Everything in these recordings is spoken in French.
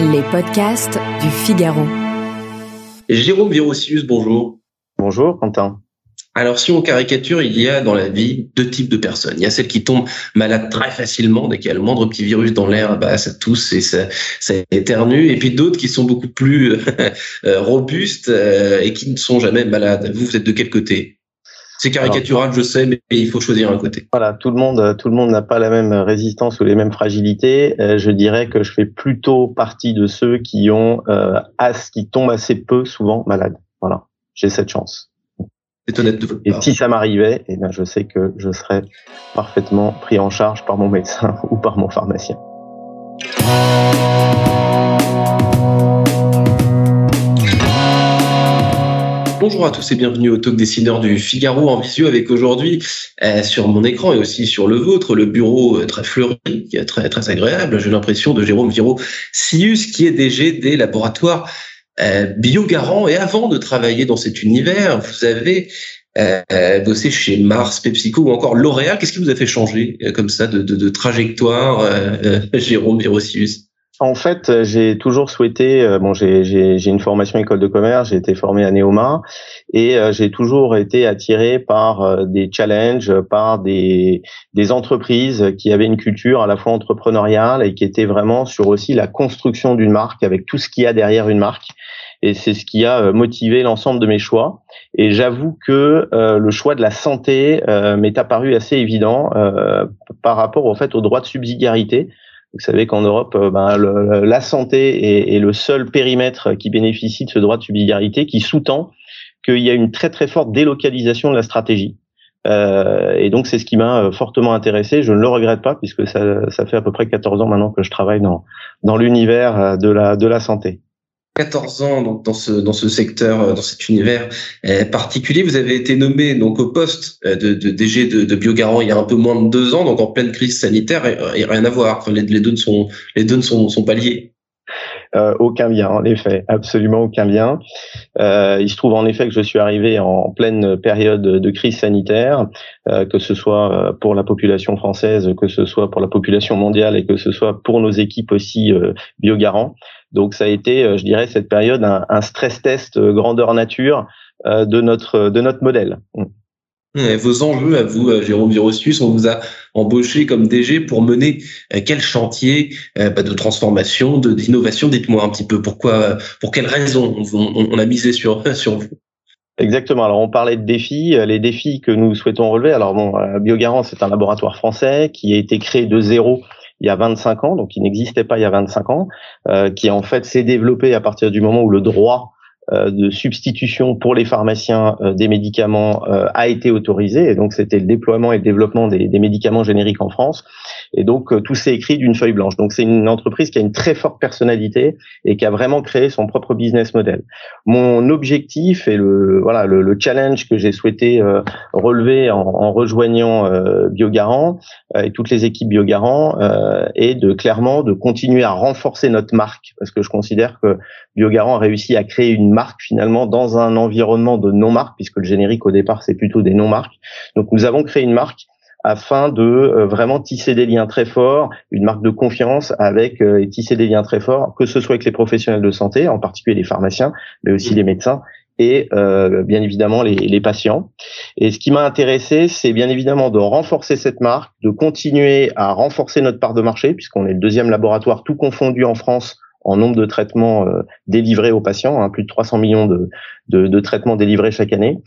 Les podcasts du Figaro. Jérôme Virossius, bonjour. Bonjour, Quentin. Alors, si on caricature, il y a dans la vie deux types de personnes. Il y a celles qui tombent malades très facilement dès qu'il y a le moindre petit virus dans l'air, bah, ça tousse et ça, ça éternue. Et puis d'autres qui sont beaucoup plus euh, robustes euh, et qui ne sont jamais malades. Vous, vous êtes de quel côté? C'est caricatural, je sais, mais il faut choisir un côté. Voilà, tout le monde, tout le monde n'a pas la même résistance ou les mêmes fragilités. Euh, je dirais que je fais plutôt partie de ceux qui ont, euh, as, qui tombent assez peu souvent malades. Voilà, j'ai cette chance. C'est honnête de votre Et si ça m'arrivait, eh bien, je sais que je serais parfaitement pris en charge par mon médecin ou par mon pharmacien. Bonjour à tous et bienvenue au Talk Décideur du Figaro en visio avec aujourd'hui euh, sur mon écran et aussi sur le vôtre le bureau euh, très fleuri, très très agréable. J'ai l'impression de Jérôme Viro Sius qui est DG des laboratoires euh, Biogarant et avant de travailler dans cet univers, vous avez euh, bossé chez Mars, PepsiCo ou encore L'Oréal. Qu'est-ce qui vous a fait changer comme ça de, de, trajectoire, Jérôme Virosius en fait, j'ai toujours souhaité. Euh, bon, j'ai une formation école de commerce. J'ai été formé à Neoma et euh, j'ai toujours été attiré par euh, des challenges, par des des entreprises qui avaient une culture à la fois entrepreneuriale et qui étaient vraiment sur aussi la construction d'une marque avec tout ce qu'il y a derrière une marque. Et c'est ce qui a motivé l'ensemble de mes choix. Et j'avoue que le choix de la santé m'est apparu assez évident par rapport au fait au droit de subsidiarité vous savez qu'en Europe, euh, ben, la santé est, le seul périmètre qui bénéficie de ce droit de subsidiarité, qui sous-tend qu'il y a une très très forte délocalisation de la stratégie. Euh, et donc c'est ce qui m'a euh, fortement intéressé. Je ne le regrette pas puisque ça, fait à peu près 14 ans maintenant que je travaille dans, l'univers de la santé. 14 ans donc dans ce dans ce secteur, euh, dans cet univers euh, particulier. Vous avez été nommé donc au poste euh, de, de DG de, de, Biogarant il y a un peu moins de deux ans, donc en pleine crise sanitaire, et, rien à voir. Les, deux ne sont les deux ne sont, sont pas liés. Euh, aucun lien, en effet, absolument aucun lien. Euh, il se trouve en effet que je suis arrivé en pleine période de crise sanitaire, euh, que ce soit pour la population française, que ce soit pour la population mondiale et que ce soit pour nos équipes aussi biogarants. Donc ça a été, je dirais, cette période un, un stress test grandeur nature de notre de notre modèle. Vos enjeux à vous, euh, Jérôme Virosius, on vous a embauché comme DG pour mener euh, quel chantier euh, bah, de transformation, de d'innovation? Dites-moi un petit peu pourquoi, pour quelles raisons on, a misé sur sur vous? Exactement. Alors on parlait de défis, les défis que nous souhaitons relever. Alors bon, Biogarant, c'est un laboratoire français qui a été créé de zéro il y a 25 ans, donc il n'existait pas il y a 25 ans, qui en fait s'est développé à partir du moment où le droit euh, de substitution pour les pharmaciens euh, des médicaments euh, a été autorisé. Et donc c'était le déploiement et le développement des, des médicaments génériques en France. Et donc tout s'est écrit d'une feuille blanche. Donc c'est une entreprise qui a une très forte personnalité et qui a vraiment créé son propre business model. Mon objectif et le voilà le, le challenge que j'ai souhaité relever en, en rejoignant Biogarant et toutes les équipes Biogarant est de clairement de continuer à renforcer notre marque. Parce que je considère que Biogarant a réussi à créer une marque finalement dans un environnement de non-marque, puisque le générique au départ c'est plutôt des non-marques. Donc nous avons créé une marque afin de euh, vraiment tisser des liens très forts, une marque de confiance avec euh, et tisser des liens très forts, que ce soit avec les professionnels de santé, en particulier les pharmaciens, mais aussi mmh. les médecins et euh, bien évidemment les, les, patients. Et ce qui m'a intéressé, c'est bien évidemment de renforcer cette marque, de continuer à renforcer notre part de marché, puisqu'on est le deuxième laboratoire tout confondu en France en nombre de traitements euh, délivrés aux patients, hein, plus de 300 millions de, de, traitements délivrés chaque année,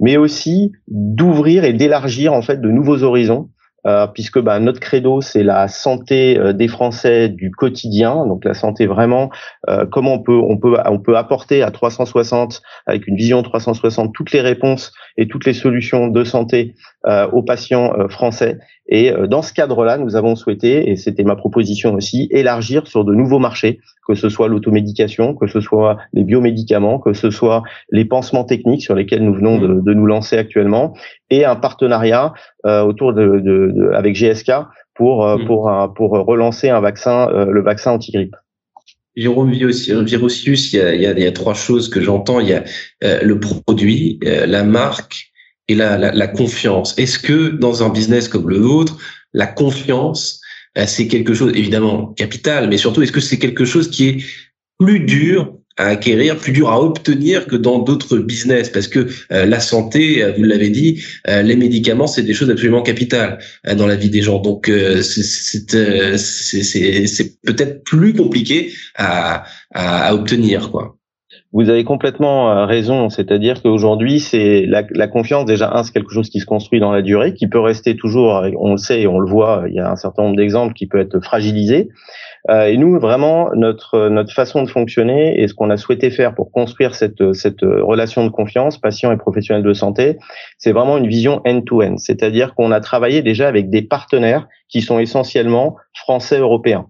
mais aussi d'ouvrir et d'élargir en fait de nouveaux horizons. Euh, puisque bah, notre credo c'est la santé euh, des Français du quotidien, donc la santé vraiment euh, comment on peut on peut on peut apporter à 360 avec une vision 360 toutes les réponses et toutes les solutions de santé aux patients français et euh, dans ce cadre-là, nous avons souhaité, et c'était ma proposition aussi, élargir sur de nouveaux marchés, que ce soit l'automédication, que ce soit les biomédicaments, que ce soit les pansements techniques sur lesquels nous venons de, mmh. de nous lancer actuellement, et un partenariat euh, autour de, de, de, avec GSK pour euh, mmh. pour pour relancer un vaccin, le vaccin anti-grippe. Jérôme Virosius, il y a, il y a, il y a trois choses que j'entends. Il y a le produit, la marque et la, la, la confiance. Est-ce que dans un business comme le vôtre, la confiance c'est quelque chose évidemment capital, mais surtout est-ce que c'est quelque chose qui est plus dur à acquérir, plus dur à obtenir que dans d'autres business, parce que euh, la santé, euh, vous l'avez dit, euh, les médicaments, c'est des choses absolument capitales dans la vie des gens. Donc c'est peut-être plus compliqué à, à, obtenir, quoi. Vous avez complètement raison, c'est-à-dire qu'aujourd'hui, c'est la, la, confiance déjà un, c'est quelque chose qui se construit dans la durée, qui peut rester toujours, on le sait et on le voit, il y a un certain nombre d'exemples qui peut être fragilisé. Euh, et nous, vraiment, notre notre façon de fonctionner et ce qu'on a souhaité faire pour construire cette cette relation de confiance, patient et professionnel de santé, c'est vraiment une vision end-to-end. C'est-à-dire qu'on a travaillé déjà avec des partenaires qui sont essentiellement français européens.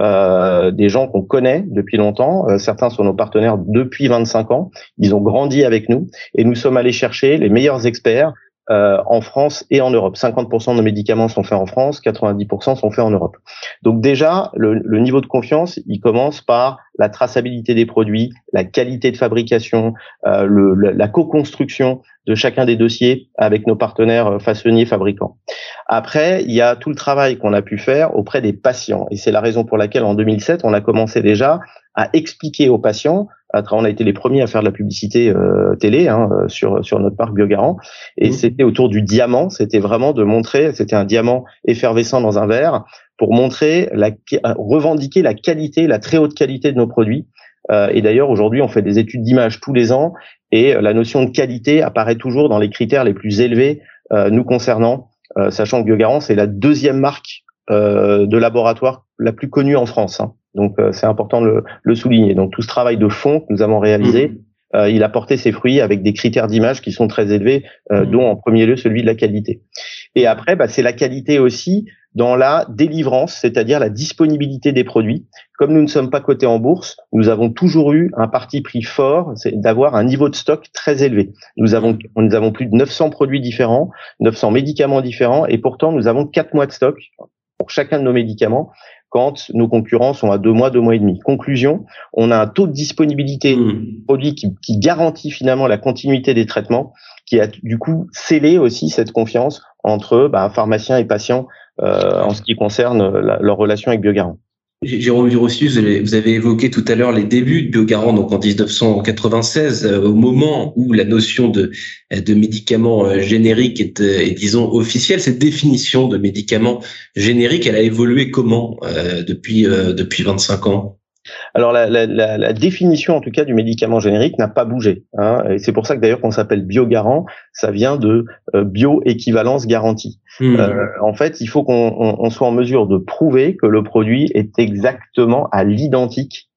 Euh, des gens qu'on connaît depuis longtemps. Euh, certains sont nos partenaires depuis 25 ans. Ils ont grandi avec nous et nous sommes allés chercher les meilleurs experts euh, en France et en Europe. 50% de nos médicaments sont faits en France, 90% sont faits en Europe. Donc déjà, le, le, niveau de confiance, il commence par la traçabilité des produits, la qualité de fabrication, euh, le, la co-construction de chacun des dossiers avec nos partenaires euh, façonniers fabricants. Après, il y a tout le travail qu'on a pu faire auprès des patients. Et c'est la raison pour laquelle en 2007, on a commencé déjà à expliquer aux patients on a été les premiers à faire de la publicité euh, télé hein, euh, sur sur notre parc Biogarant et mmh. c'était autour du diamant c'était vraiment de montrer c'était un diamant effervescent dans un verre pour montrer la revendiquer la qualité la très haute qualité de nos produits euh, et d'ailleurs aujourd'hui on fait des études d'image tous les ans et la notion de qualité apparaît toujours dans les critères les plus élevés nous concernant sachant que Biogarant c'est la deuxième marque de laboratoire la plus connue en France hein. Donc euh, c'est important de le, souligner. Donc tout ce travail de fond que nous avons réalisé, mmh. euh, il a porté ses fruits avec des critères d'image qui sont très élevés, euh, mmh. dont en premier lieu celui de la qualité. Et après, bah, c'est la qualité aussi dans la délivrance, c'est-à-dire la disponibilité des produits. Comme nous ne sommes pas cotés en bourse, nous avons toujours eu un parti pris fort, c'est d'avoir un niveau de stock très élevé. Nous avons, nous avons plus de 900 produits différents, 900 médicaments différents, et pourtant nous avons quatre mois de stock pour chacun de nos médicaments quand nos concurrents sont à deux mois, deux mois et demi. Conclusion, on a un taux de disponibilité mmh. produit qui, qui, garantit finalement la continuité des traitements, qui a du coup scellé aussi cette confiance entre bah, pharmaciens et patients euh, en ce qui concerne leur relation avec Biogarant. Jérôme Virossius, vous avez évoqué tout à l'heure les débuts de Biogarant, donc en 1996, euh, au moment où la notion de, médicaments euh, génériques est, euh, est, disons, officielle. Cette définition de médicaments génériques, elle a évolué comment depuis, depuis 25 ans? Alors la, la, la, définition en tout cas du médicament générique n'a pas bougé. Hein, et c'est pour ça que d'ailleurs qu'on s'appelle biogarant, ça vient de euh, bioéquivalence garantie. Hmm. Euh, en fait, il faut qu'on soit en mesure de prouver que le produit est exactement à l'identique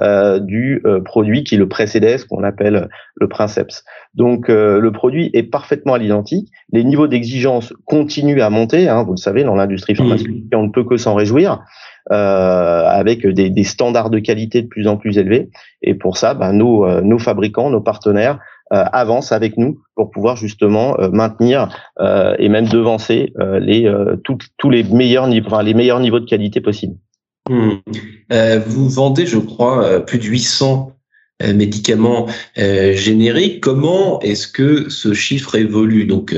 euh, du euh, produit qui le précédait, ce qu'on appelle le princeps. Donc le produit est parfaitement à l'identique. Les niveaux d'exigence continuent à monter. Hein, vous le savez, dans l'industrie hmm. pharmaceutique, on ne peut que s'en réjouir. Euh, avec des, des, standards de qualité de plus en plus élevés. Et pour ça, ben, nos, euh, nos fabricants, nos partenaires euh, avancent avec nous pour pouvoir justement maintenir et même devancer les tous les meilleurs niveaux, les meilleurs niveaux de qualité possibles. Hmm. vous vendez, je crois, plus de 800 médicaments génériques. Comment est-ce que ce chiffre évolue? Donc,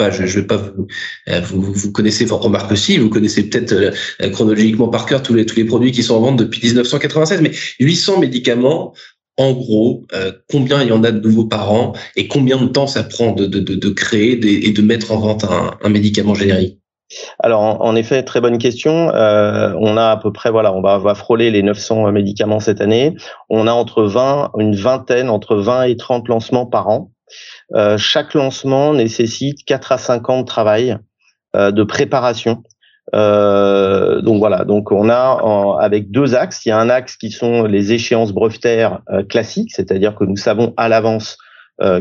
je, je vais pas vous, euh, vous, connaissez, enfin, remarque aussi, vous connaissez peut-être euh, chronologiquement par cœur tous les, produits qui sont en vente depuis 1996, mais 800 médicaments, en gros, euh, combien il y en a de nouveaux par an et combien de temps ça prend de, créer et de mettre en vente un, médicament générique? Alors en, effet, très bonne question. Euh, on a à peu près, voilà, on va, va frôler les 900 médicaments cette année. On a entre 20, une vingtaine, entre 20 et 30 lancements par an. Euh, chaque lancement nécessite 4 à 5 ans de travail, euh, de préparation. Euh, donc voilà, donc on a avec deux axes. Il y a un axe qui sont les échéances brevetaires classiques, c'est-à-dire que nous savons à l'avance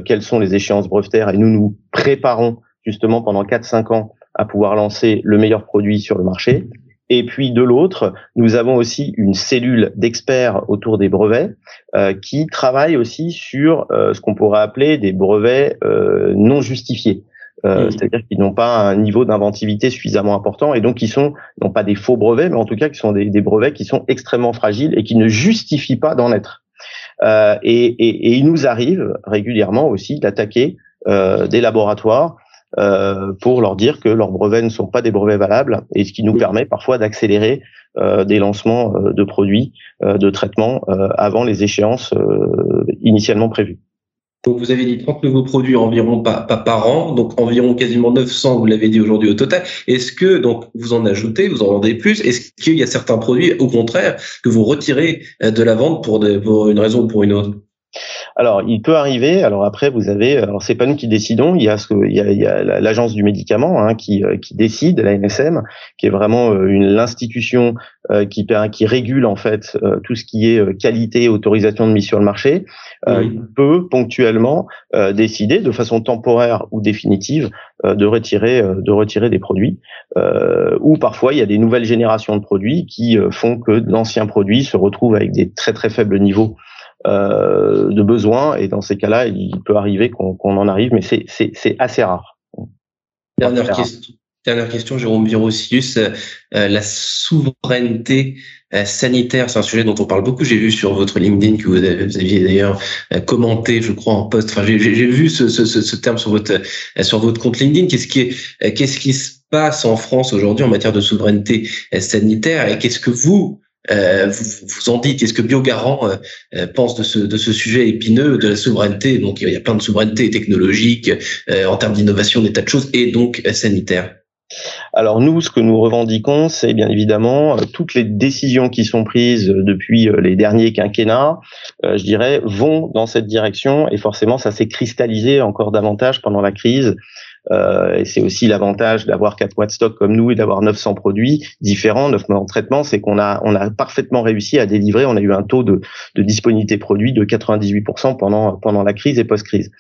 quelles sont les échéances brevetaires et nous nous préparons justement pendant 4-5 ans à pouvoir lancer le meilleur produit sur le marché. Et puis de l'autre, nous avons aussi une cellule d'experts autour des brevets euh, qui travaille aussi sur euh, ce qu'on pourrait appeler des brevets euh, non justifiés. Mmh. C'est-à-dire qu'ils n'ont pas un niveau d'inventivité suffisamment important et donc qui sont non pas des faux brevets, mais en tout cas qui sont des, des brevets qui sont extrêmement fragiles et qui ne justifient pas d'en être. Et, et, et, il nous arrive régulièrement aussi d'attaquer des laboratoires pour leur dire que leurs brevets ne sont pas des brevets valables et ce qui nous permet parfois d'accélérer des lancements de produits de traitement avant les échéances initialement prévues. Donc vous avez dit 30 nouveaux produits environ par, par, an, donc environ quasiment 900, vous l'avez dit aujourd'hui au total. Est-ce que donc vous en ajoutez, vous en vendez plus? Est-ce qu'il y a certains produits, au contraire, que vous retirez de la vente pour, pour une raison ou pour une autre? Alors, il peut arriver. Alors après, vous avez, alors c'est pas nous qui décidons. Il y a ce, il y a, il y a l'agence du médicament hein, qui, euh, qui décide, la NSM, qui est vraiment euh, une l'institution euh, qui qui régule en fait tout ce qui est qualité, autorisation de mise sur le marché. Il peut ponctuellement décider, de façon temporaire ou définitive, de retirer de retirer des produits. ou parfois, il y a des nouvelles générations de produits qui font que d'anciens produits se retrouvent avec des très très faibles niveaux euh, de besoin. Et dans ces cas-là, il peut arriver qu'on en arrive, mais c'est assez rare. Dernière question. Dernière question, Jérôme Virocius. Euh, la souveraineté euh, sanitaire, c'est un sujet dont on parle beaucoup. J'ai vu sur votre LinkedIn que vous, aviez d'ailleurs commenté, je crois, en post. Enfin, j'ai vu ce, ce, ce, terme sur votre sur votre compte LinkedIn. Qu'est-ce qui est, qu'est-ce qui se passe en France aujourd'hui en matière de souveraineté sanitaire? Et qu'est-ce que vous euh, vous, vous en dites, est-ce que Biogarant euh, euh, pense de ce, de ce sujet épineux de la souveraineté? Donc il y a plein de souveraineté technologique, en termes d'innovation, des tas de choses, et donc sanitaire. Alors nous, ce que nous revendiquons, c'est bien évidemment toutes les décisions qui sont prises depuis les derniers quinquennats, je dirais, vont dans cette direction et forcément ça s'est cristallisé encore davantage pendant la crise euh, et c'est aussi l'avantage d'avoir quatre mois de stock comme nous et d'avoir 900 produits différents, 9 mois en traitement, c'est qu'on a, on a parfaitement réussi à délivrer. On a eu un taux de, de disponibilité produit de 98% pendant, pendant la crise et post-crise.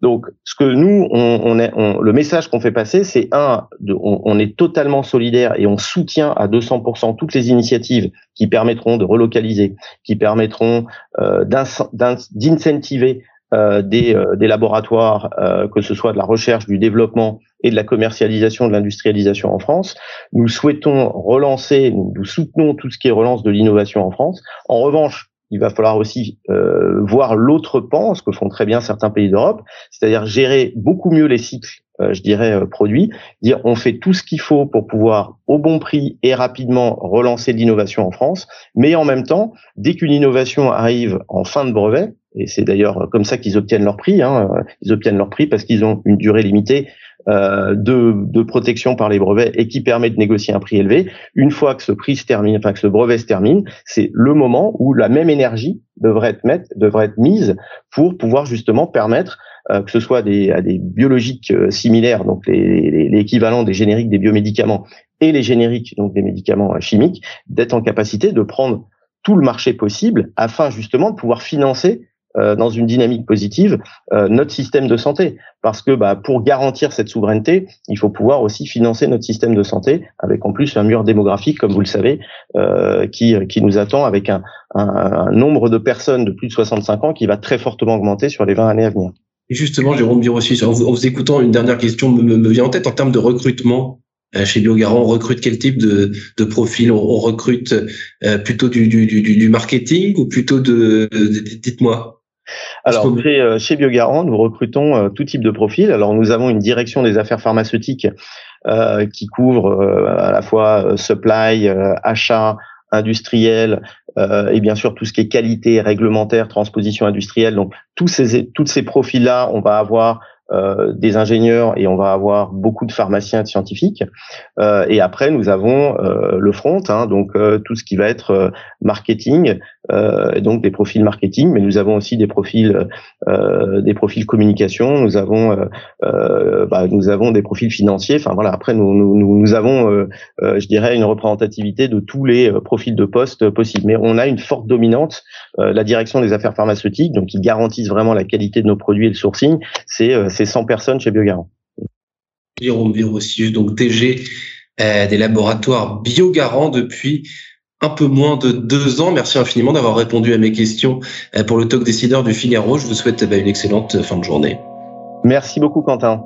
Donc, ce que nous, on, on est, on, le message qu'on fait passer, c'est un, on, est totalement solidaire et on soutient à 200% toutes les initiatives qui permettront de relocaliser, qui permettront euh, d'incentiver des, euh, des, laboratoires, euh, que ce soit de la recherche, du développement et de la commercialisation, de l'industrialisation en France. Nous souhaitons relancer, nous, soutenons tout ce qui est relance de l'innovation en France. En revanche, il va falloir aussi voir l'autre pan, ce que font très bien certains pays d'Europe, c'est-à-dire gérer beaucoup mieux les cycles, je dirais, produits, dire on fait tout ce qu'il faut pour pouvoir au bon prix et rapidement relancer l'innovation en France, mais en même temps, dès qu'une innovation arrive en fin de brevet, et c'est d'ailleurs comme ça qu'ils obtiennent leur prix. Hein. Ils obtiennent leur prix parce qu'ils ont une durée limitée euh, de, de, protection par les brevets et qui permet de négocier un prix élevé. Une fois que ce prix se termine, enfin que ce brevet se termine, c'est le moment où la même énergie devrait être, mettre, devrait être mise pour pouvoir justement permettre euh, que ce soit des, à des biologiques euh, similaires, donc l'équivalent des génériques des biomédicaments et les génériques, donc des médicaments chimiques, d'être en capacité de prendre tout le marché possible afin justement de pouvoir financer euh, dans une dynamique positive euh, notre système de santé. Parce que bah, pour garantir cette souveraineté, il faut pouvoir aussi financer notre système de santé avec en plus un mur démographique, comme vous le savez, euh, qui, qui nous attend avec un, un, nombre de personnes de plus de 65 ans qui va très fortement augmenter sur les 20 années à venir. Et justement, Jérôme Birossi, en vous, en vous écoutant, une dernière question me, me, vient en tête en termes de recrutement. Chez Biogarant, on recrute quel type de, de profil? On, recrute plutôt du, du, du, du, marketing ou plutôt de dites-moi? Alors, chez, euh, chez Biogarant, nous recrutons euh, tout type de profil. Alors, nous avons une direction des affaires pharmaceutiques euh, qui couvre à la fois supply, achat, industriel et bien sûr tout ce qui est qualité réglementaire, transposition industrielle. Donc, tous ces, toutes ces profils-là, on va avoir euh, des ingénieurs et on va avoir beaucoup de pharmaciens de scientifiques. Euh, et après, nous avons euh, le front, hein, donc tout ce qui va être marketing, donc des profils marketing, mais nous avons aussi des profils, des profils communication. Nous avons, bah, nous avons des profils financiers. Enfin voilà. Après, nous, nous, nous avons, je dirais, une représentativité de tous les profils de poste possibles. Mais on a une forte dominante. la direction des affaires pharmaceutiques, donc qui garantissent vraiment la qualité de nos produits et le sourcing, c'est c'est 100 personnes chez Biogarant. Jérôme Virocius, donc DG euh, des laboratoires Biogarant depuis un peu moins de deux ans. Merci infiniment d'avoir répondu à mes questions euh, pour le talk décideur du Figaro. Je vous souhaite bah, une excellente fin de journée. Merci beaucoup Quentin.